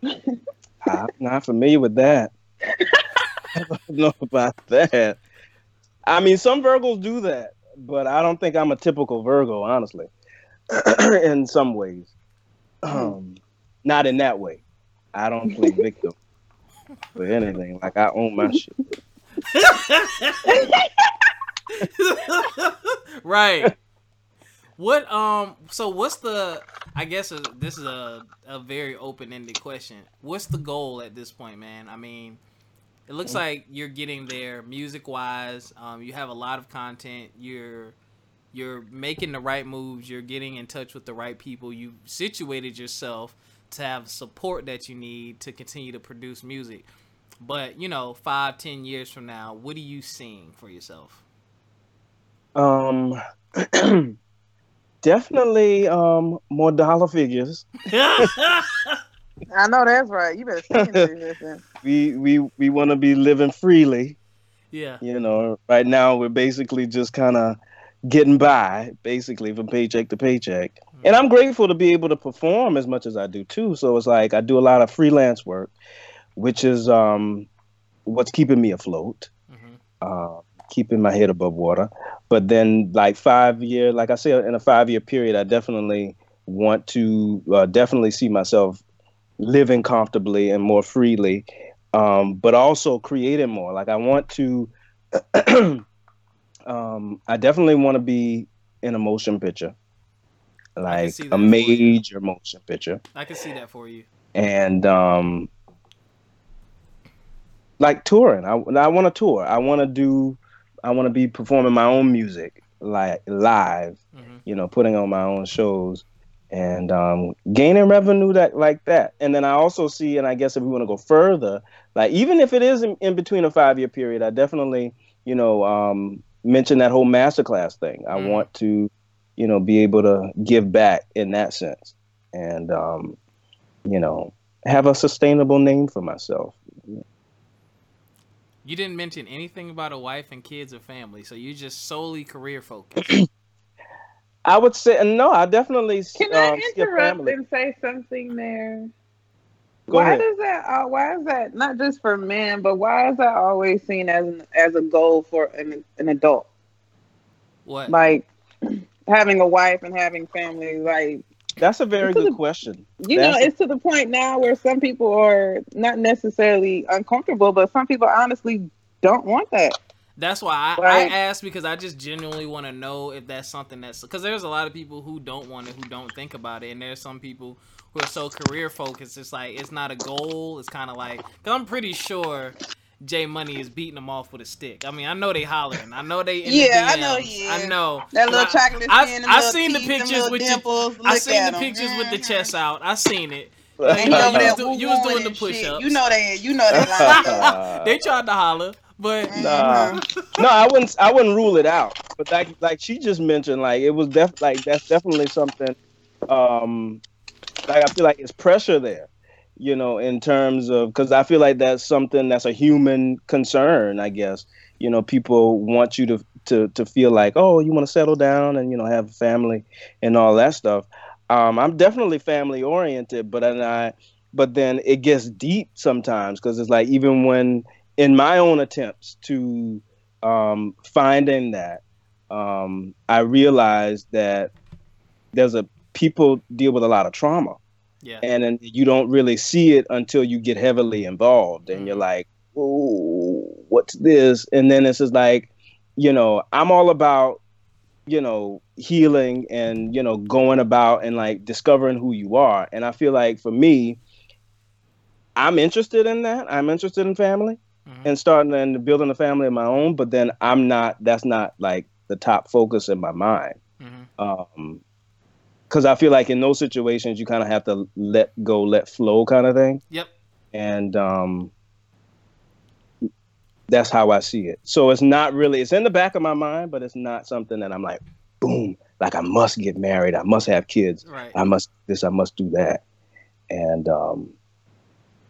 C: I'm not familiar with that. I don't know about that. I mean, some Virgos do that, but I don't think I'm a typical Virgo, honestly. in some ways, um, not in that way. I don't play victim for anything. Like I own my shit.
A: right. What um so what's the I guess this is a a very open-ended question. What's the goal at this point, man? I mean, it looks like you're getting there music-wise. Um you have a lot of content. You're you're making the right moves. You're getting in touch with the right people. You've situated yourself to have support that you need to continue to produce music. But, you know, five, ten years from now, what are you seeing for yourself?
C: Um, definitely um more dollar figures.
B: I know that's right. You better sing this.
C: We we we want to be living freely.
A: yeah.
C: You know, right now we're basically just kind of getting by, basically from paycheck to paycheck. And I'm grateful to be able to perform as much as I do too. So it's like I do a lot of freelance work, which is um what's keeping me afloat.
A: hmm
C: uh, keeping my head above water. But then, like five year, like I said, in a five year period, I definitely want to uh, definitely see myself living comfortably and more freely, um, but also creating more. Like I want to, um, I definitely want to be in a motion picture, like a
A: that for you.
C: major motion picture
A: I can see that for you.
C: and um like touring i, I want to tour i want to do i want to be performing my own music like live
A: hmm
C: you know putting on my own shows and um gaining revenue that like that. And then i also see and i guess if we want to go further like even if it is in, in between a five year period i definitely you know um mention that whole masterclass thing. I
A: Mhm.
C: want to you know be able to give back in that sense and um you know have a sustainable name for myself
A: You didn't mention anything about a wife and kids or family, so you're just solely career focused.
C: i would say no i definitely
B: Can I
C: um, skip
B: interrupt and say something there?
C: Go
B: why
C: ahead.
B: does that? Uh, why is that not just for men, but why is that always seen as an, as a goal for an, an adult?
A: what?
B: Like having a wife and having family. Like
C: that's a very good
B: of-
C: question
B: you know,
C: That's-
B: it's to the point now where some people are not necessarily uncomfortable, but some people honestly don't want that.
A: That's why I,
B: Right.
A: I asked because I just genuinely want to know if that's something that's because there's a lot of people who don't want it, who don't think about it, and there's some people who are so career focused. It's like it's not a goal. It's kind of like because I'm pretty sure Jay Money is beating them off with a stick. I mean, I know they hollering. I know they. In
B: Yeah,
A: the
B: I know
A: DMs.
B: he
A: I know
B: That little
A: I-
B: chocolate
A: I-
B: skin,
A: I
B: them little
A: seen the
B: teeth, them
A: pictures with your-
B: dimples.
A: I
B: Look
A: seen
B: at
A: the
B: 'em.
A: pictures with the chest out. I seen it.
B: And
A: You
B: you
A: know,
B: over
A: you
B: there
A: was do- you was doing the push-ups.
B: You know they, you know they
A: they tried to holler, But
C: Nah. no, I wouldn't. I wouldn't rule it out. But like, like she just mentioned, like it was def like that's definitely something. Um, like I feel like it's pressure there, you know, in terms of because I feel like that's something that's a human concern. I guess you know people want you to to to feel like oh you want to settle down and you know have a family and all that stuff. Um, I'm definitely family oriented, but and I but then it gets deep sometimes because it's like even when in my own attempts to um, finding that, um, I realized that there's a people deal with a lot of trauma,
A: yeah,
C: and then you don't really see it until you get heavily involved, and you're like, "Oh, what's this?" And then it's just like, you know, I'm all about, you know, healing and you know going about and like discovering who you are, and I feel like for me. I'm interested in that. I'm interested in family
A: Mhm.
C: and starting and building a family of my own. But then I'm not. That's not like the top focus in my mind.
A: Mhm.
C: Um, because I feel like in those situations you kind of have to let go, let flow, kind of thing.
A: Yep.
C: And um, that's how I see it. So it's not really. It's in the back of my mind, but it's not something that I'm like, boom, like I must get married. I must have kids.
A: Right.
C: I must this. I must do that. And um,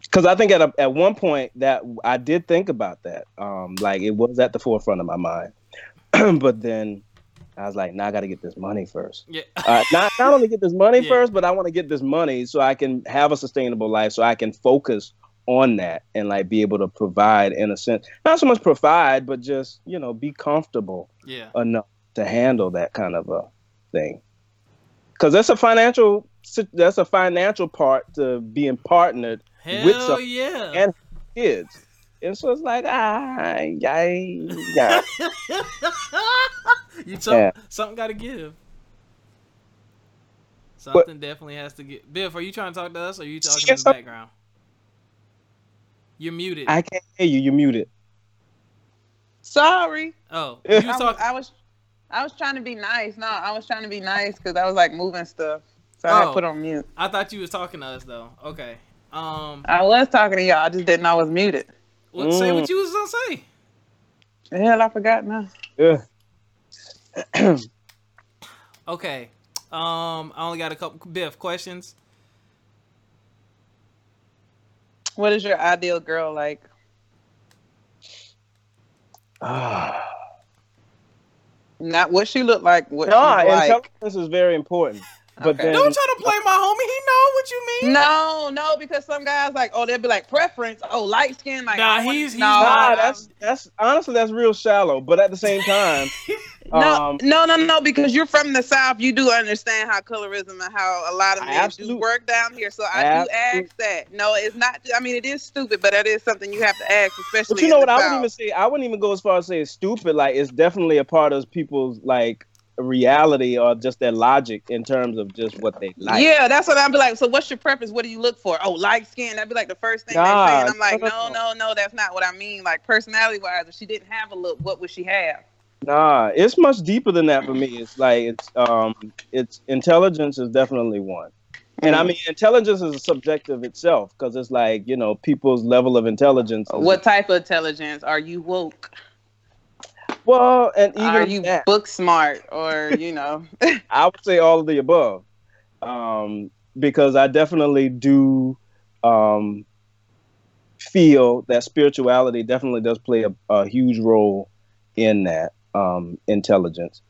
C: because I think at a, at one point that I did think about that. Um, like it was at the forefront of my mind, but then I was like, now I got to get this money first.
A: Yeah.
C: Uh, not not only get this money
A: Yeah.
C: first, but I want to get this money so I can have a sustainable life, so I can focus on that and like be able to provide in a sense, not so much provide, but just you know be comfortable
A: yeah.
C: enough to handle that kind of a thing. Because that's a financial that's a financial part to being partnered
A: Hell
C: some-
A: yeah.
C: and kids. And so it's like, ah, I, yeah.
A: you talk,
C: Yeah.
A: something got to give. Something definitely has to get. Biff, are you trying to talk to us, or are you talking in the
C: I'm-
A: background? You're muted.
C: I can't hear you. You're muted.
B: Sorry.
A: oh,
C: I
A: you
B: I was. I was I was trying to be nice. No, I was trying to be nice because I was like moving stuff. So I
A: Oh.
B: had put on mute.
A: I thought you was talking to us though. Okay. Um,
B: I was talking to y'all. I just didn't know I was muted.
A: what, say
C: Mm.
A: what you was gonna say.
B: The hell, I forgot now.
C: Yeah.
A: Okay. Um, I only got a couple Biff questions.
B: What is your ideal girl like?
C: Ah.
B: Not what she looked like. What
C: no,
B: she's like.
C: intelligence is very important. But
B: Okay.
C: then,
A: Don't try to play my homie. He know what you mean.
B: No, no, because some guys like, oh, they'll be like preference. Oh, light skin. Like,
A: Nah,
B: I want-
A: he's- he's
B: no,
C: nah, that's that's honestly that's real shallow. But at the same time,
B: no,
C: um,
B: no, no, no, because you're from the south. You do understand how colorism and how a lot of men do work down here. So I do ask that. No, it's not. I mean, it is stupid, but that is something you have to ask, especially.
C: But you know what? I wouldn't even say. I wouldn't even go as far as say it's stupid. Like it's definitely a part of people's like reality or just their logic in terms of just what they like.
B: yeah, that's what I'd be like. So, what's your preference? What do you look for? Oh, light skin. That'd be like the first thing
C: Nah,
B: they say. And I'm like,
C: no,
B: no,
C: no,
B: that's not what I mean. Like personality wise, if she didn't have a look, what would she have?
C: Nah, it's much deeper than that for me. It's like it's um it's intelligence is definitely one. And
B: Mm.
C: I mean intelligence is subjective itself because it's like, you know, people's level of intelligence.
B: What type of intelligence are you woke?
C: well, and even
B: are you
C: that,
B: book smart or you know?
C: I would say all of the above. Um, because I definitely do um feel that spirituality definitely does play a, a huge role in that um intelligence.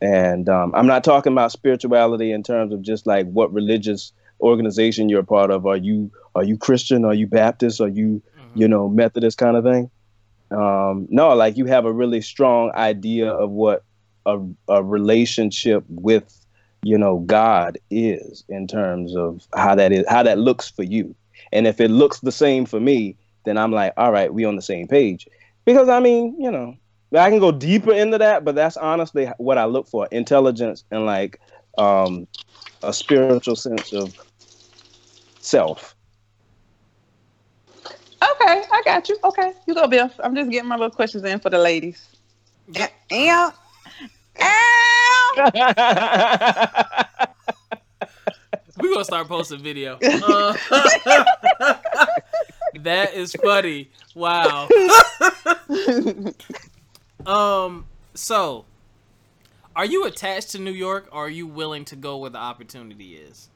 C: And um, I'm not talking about spirituality in terms of just like what religious organization you're a part of. Are you are you Christian? Are you Baptist? Are you
A: Mhm.
C: you know Methodist kind of thing? Um, no, like you have a really strong idea of what a, a relationship with you know God is in terms of how that is how that looks for you. And if it looks the same for me, then I'm like, all right, we on the same page. Because I mean, you know, I can go deeper into that, but that's honestly what I look for: intelligence and like um, a spiritual sense of self.
B: Okay, I got you. Okay, you go, Bill. I'm just getting my little questions in for the ladies.
A: Yeah.
B: Ow. Ow.
A: We gonna start posting video. Uh, that is funny. Wow. Um. So, are you attached to New York, or are you willing to go where the opportunity is?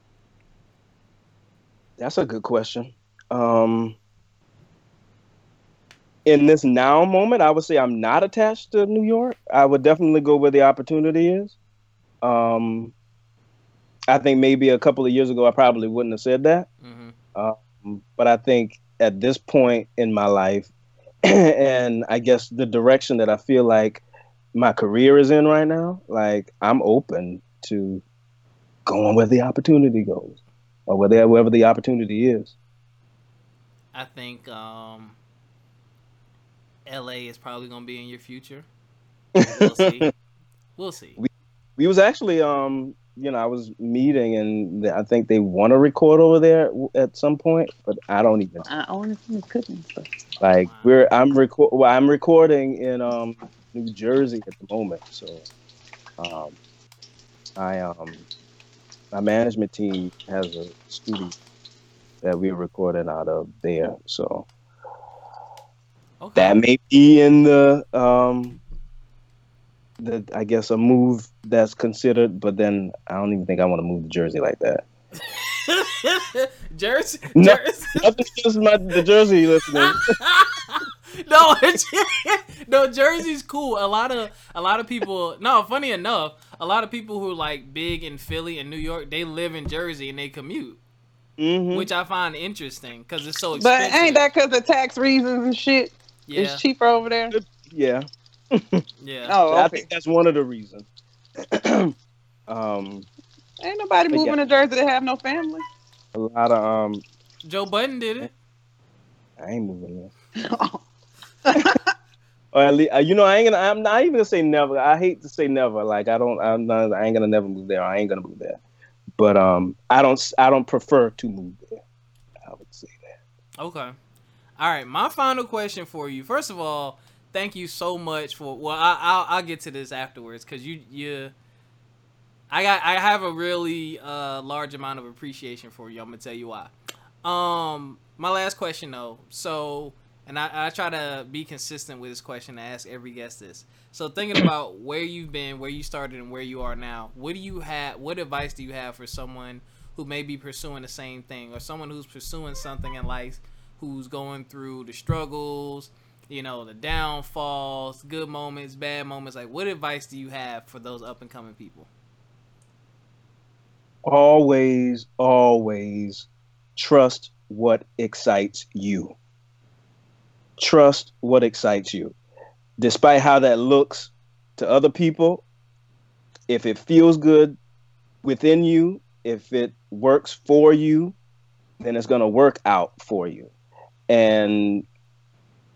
C: That's a good question. Um, in this now moment, I would say I'm not attached to New York. I would definitely go where the opportunity is. Um, I think maybe a couple of years ago, I probably wouldn't have said that. Mm-hmm. Um, but I think at this point in my life, and I guess the direction that I feel like my career is in right now, like I'm open to going where the opportunity goes or where wherever the opportunity is.
A: I think um, LA is probably going to be in your future. We'll see. we'll see.
C: We, we was actually um you know I was meeting and I think they want to record over there at some point, but I don't even.
B: I honestly couldn't. But...
C: Like wow. we're I'm record well, I'm recording in um New Jersey at the moment, so um I um my management team has a studio that we're recording out of there, so Okay. That may be in the um the I guess a move that's considered, but then I don't even think I want to move to Jersey like that.
A: Jersey, no,
C: Jersey. Nothing against my the Jersey listeners.
A: no, no, Jersey's cool. A lot of a lot of people. No, funny enough, a lot of people who are like big in Philly and New York, they live in Jersey and they commute. Mm-hmm. Which I find interesting because it's so expensive.
B: But ain't that because of tax reasons and shit? Yeah. It's cheaper over there.
C: Yeah.
A: Yeah.
C: Oh, okay. I think that's one of the reasons. um,
B: ain't nobody moving yeah. to Jersey to have no family.
C: A lot of um.
A: Joe Budden did it.
C: I ain't moving there. or at least, uh, you know, I ain't gonna. I'm not even gonna say never. I hate to say never. Like I don't. I'm not. I ain't gonna never move there. I ain't gonna move there. But um, I don't. I don't prefer to move there. I would say that.
A: Okay. All right, my final question for you. First of all, thank you so much for. Well, I, I'll I'll get to this afterwards because you you. I got I have a really uh, large amount of appreciation for you. I'm gonna tell you why. Um, my last question though. So, and I, I try to be consistent with this question. I ask every guest this. So, thinking about where you've been, where you started, and where you are now, what do you have? What advice do you have for someone who may be pursuing the same thing, or someone who's pursuing something in life who's going through the struggles, you know, the downfalls, good moments, bad moments. Like, what advice do you have for those up and coming people?
C: Always, always trust what excites you. Trust what excites you. Despite how that looks to other people, if it feels good within you, if it works for you, then it's going to work out for you and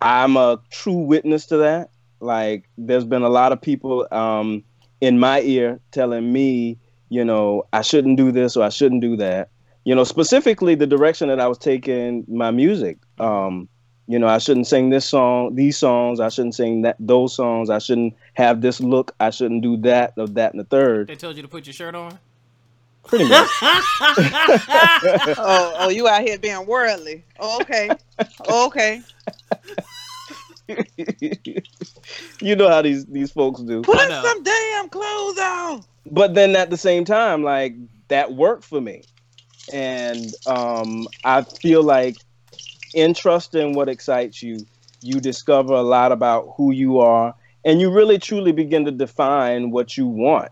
C: I'm a true witness to that. Like, there's been a lot of people um, in my ear telling me, you know, I shouldn't do this or I shouldn't do that. You know, specifically the direction that I was taking my music. Um, you know, I shouldn't sing this song, these songs. I shouldn't sing that those songs. I shouldn't have this look. I shouldn't do that or that and the third.
A: They told you to put your shirt on.
C: Pretty much.
B: oh, oh, you out here being worldly. Oh, okay. Oh, okay.
C: you know how these these folks do.
B: Put some damn clothes on.
C: But then at the same time, like that worked for me, and um, I feel like in trusting what excites you, you discover a lot about who you are, and you really truly begin to define what you want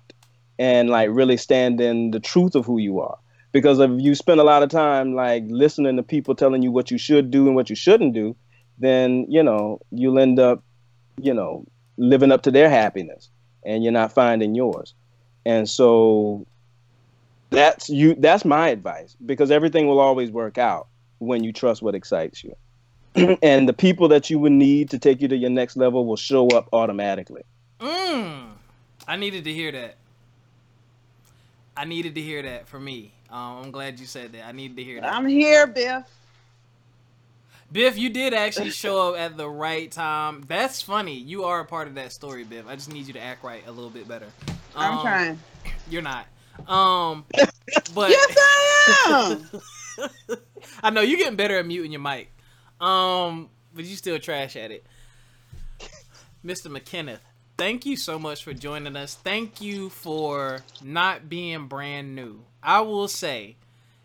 C: and like really stand in the truth of who you are. Because if you spend a lot of time like listening to people telling you what you should do and what you shouldn't do, then you know you'll end up, you know, living up to their happiness, and you're not finding yours. And so that's you. That's my advice because everything will always work out when you trust what excites you. and the people that you would need to take you to your next level will show up automatically.
A: Mm, I needed to hear that. I needed to hear that for me. Um, I'm glad you said that. I needed to hear that.
B: I'm here, Biff.
A: Biff, you did actually show up at the right time. That's funny. You are a part of that story, Biff. I just need you to act right a little bit better.
B: Um, I'm trying.
A: You're not. Um, but
B: yes, I
A: am. I know you're getting better at muting your mic. Um, but you still trash at it. Mr. McKenneth, thank you so much for joining us. Thank you for not being brand new. I will say,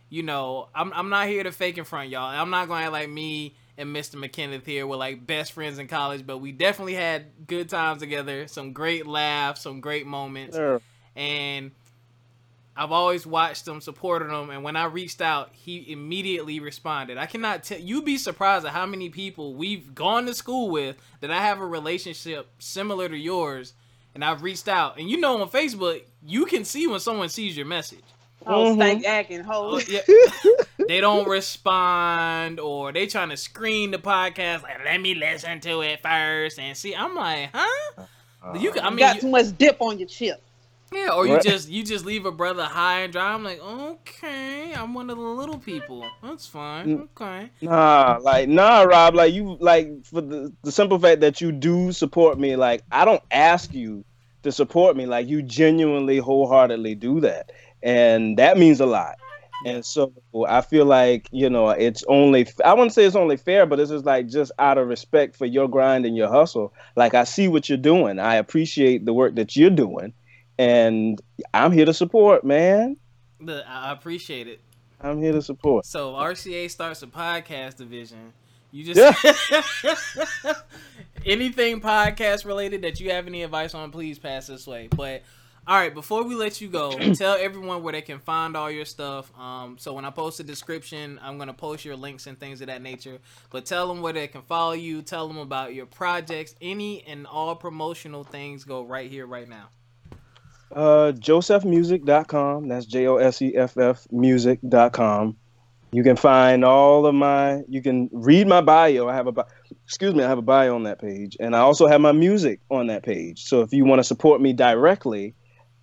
A: you know, I'm I'm not here to fake in front, y'all. I'm not gonna like me and Mr. McKenneth here were like best friends in college, but we definitely had good times together, some great laughs, some great moments.
C: Sure.
A: And I've always watched him, supported him, and when I reached out, he immediately responded. I cannot tell you'd be surprised at how many people we've gone to school with that I have a relationship similar to yours, and I've reached out. And you know on Facebook, you can see when someone sees your message.
B: Oh,
C: Mhm.
B: stank acting
A: Oh, yeah. they don't respond or they trying to screen the podcast like let me listen to it first and see i'm like huh you can, i
B: You
A: mean
B: got too much dip on your chip.
A: Yeah or you
C: Right.
A: just you just leave a brother high and dry i'm like okay i'm one of the little people that's fine
C: Mm.
A: okay
C: Nah, like nah, Rob. Like you, like for the the simple fact that you do support me. Like I don't ask you to support me. Like you genuinely, wholeheartedly do that, and that means a lot. And so I feel like you know it's only I wouldn't say it's only fair, but this is like just out of respect for your grind and your hustle. Like I see what you're doing. I appreciate the work that you're doing, and I'm here to support, man.
A: the, i appreciate it.
C: I'm here to support.
A: so rca starts a podcast division. You just anything podcast related that you have any advice on please pass this way. But all right before we let you go tell everyone where they can find all your stuff. Um, so when i post a description i'm going to post your links and things of that nature. But tell them where they can follow you. Tell them about your projects. Any and all promotional things go right here right now
C: Uh, joseffmusic.com. That's J O S E F F music.com. You can find all of my, you can read my bio. I have a, excuse me, I have a bio on that page. And I also have my music on that page. So if you want to support me directly,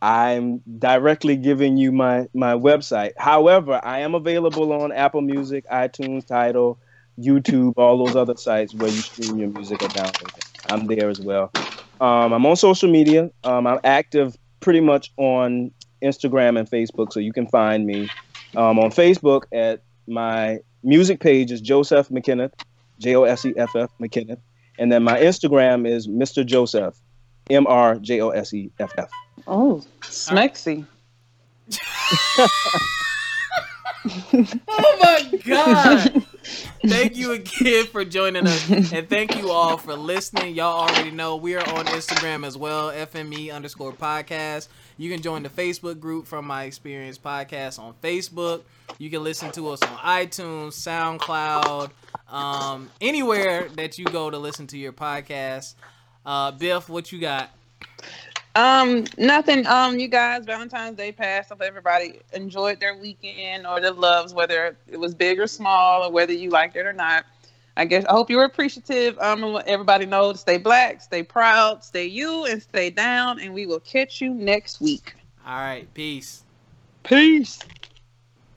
C: I'm directly giving you my, my website. However, I am available on Apple Music, iTunes, Tidal, YouTube, all those other sites where you stream your music or download it. I'm there as well. Um, I'm on social media. Um, I'm active pretty much on Instagram and Facebook, so you can find me um, on Facebook at my music page is Joseff McKenneth, J O S E F F McKenneth, and then my Instagram is Mr. Joseff, M R J O S E F F.
B: Oh, smexy.
A: oh my god thank you again for joining us and thank you all for listening. Y'all already know we are on instagram as well fme underscore podcast. You can join the facebook group from my experience podcast on facebook. You can listen to us on itunes soundcloud um, anywhere that you go to listen to your podcast. Uh, biff what you got
B: Um, nothing. Um, you guys, Valentine's Day passed. Hope everybody enjoyed their weekend or their loves, whether it was big or small, or whether you liked it or not. I guess I hope you were appreciative. Um, and let everybody know to stay black, stay proud, stay you, and stay down. And we will catch you next week.
A: all right peace
B: Peace.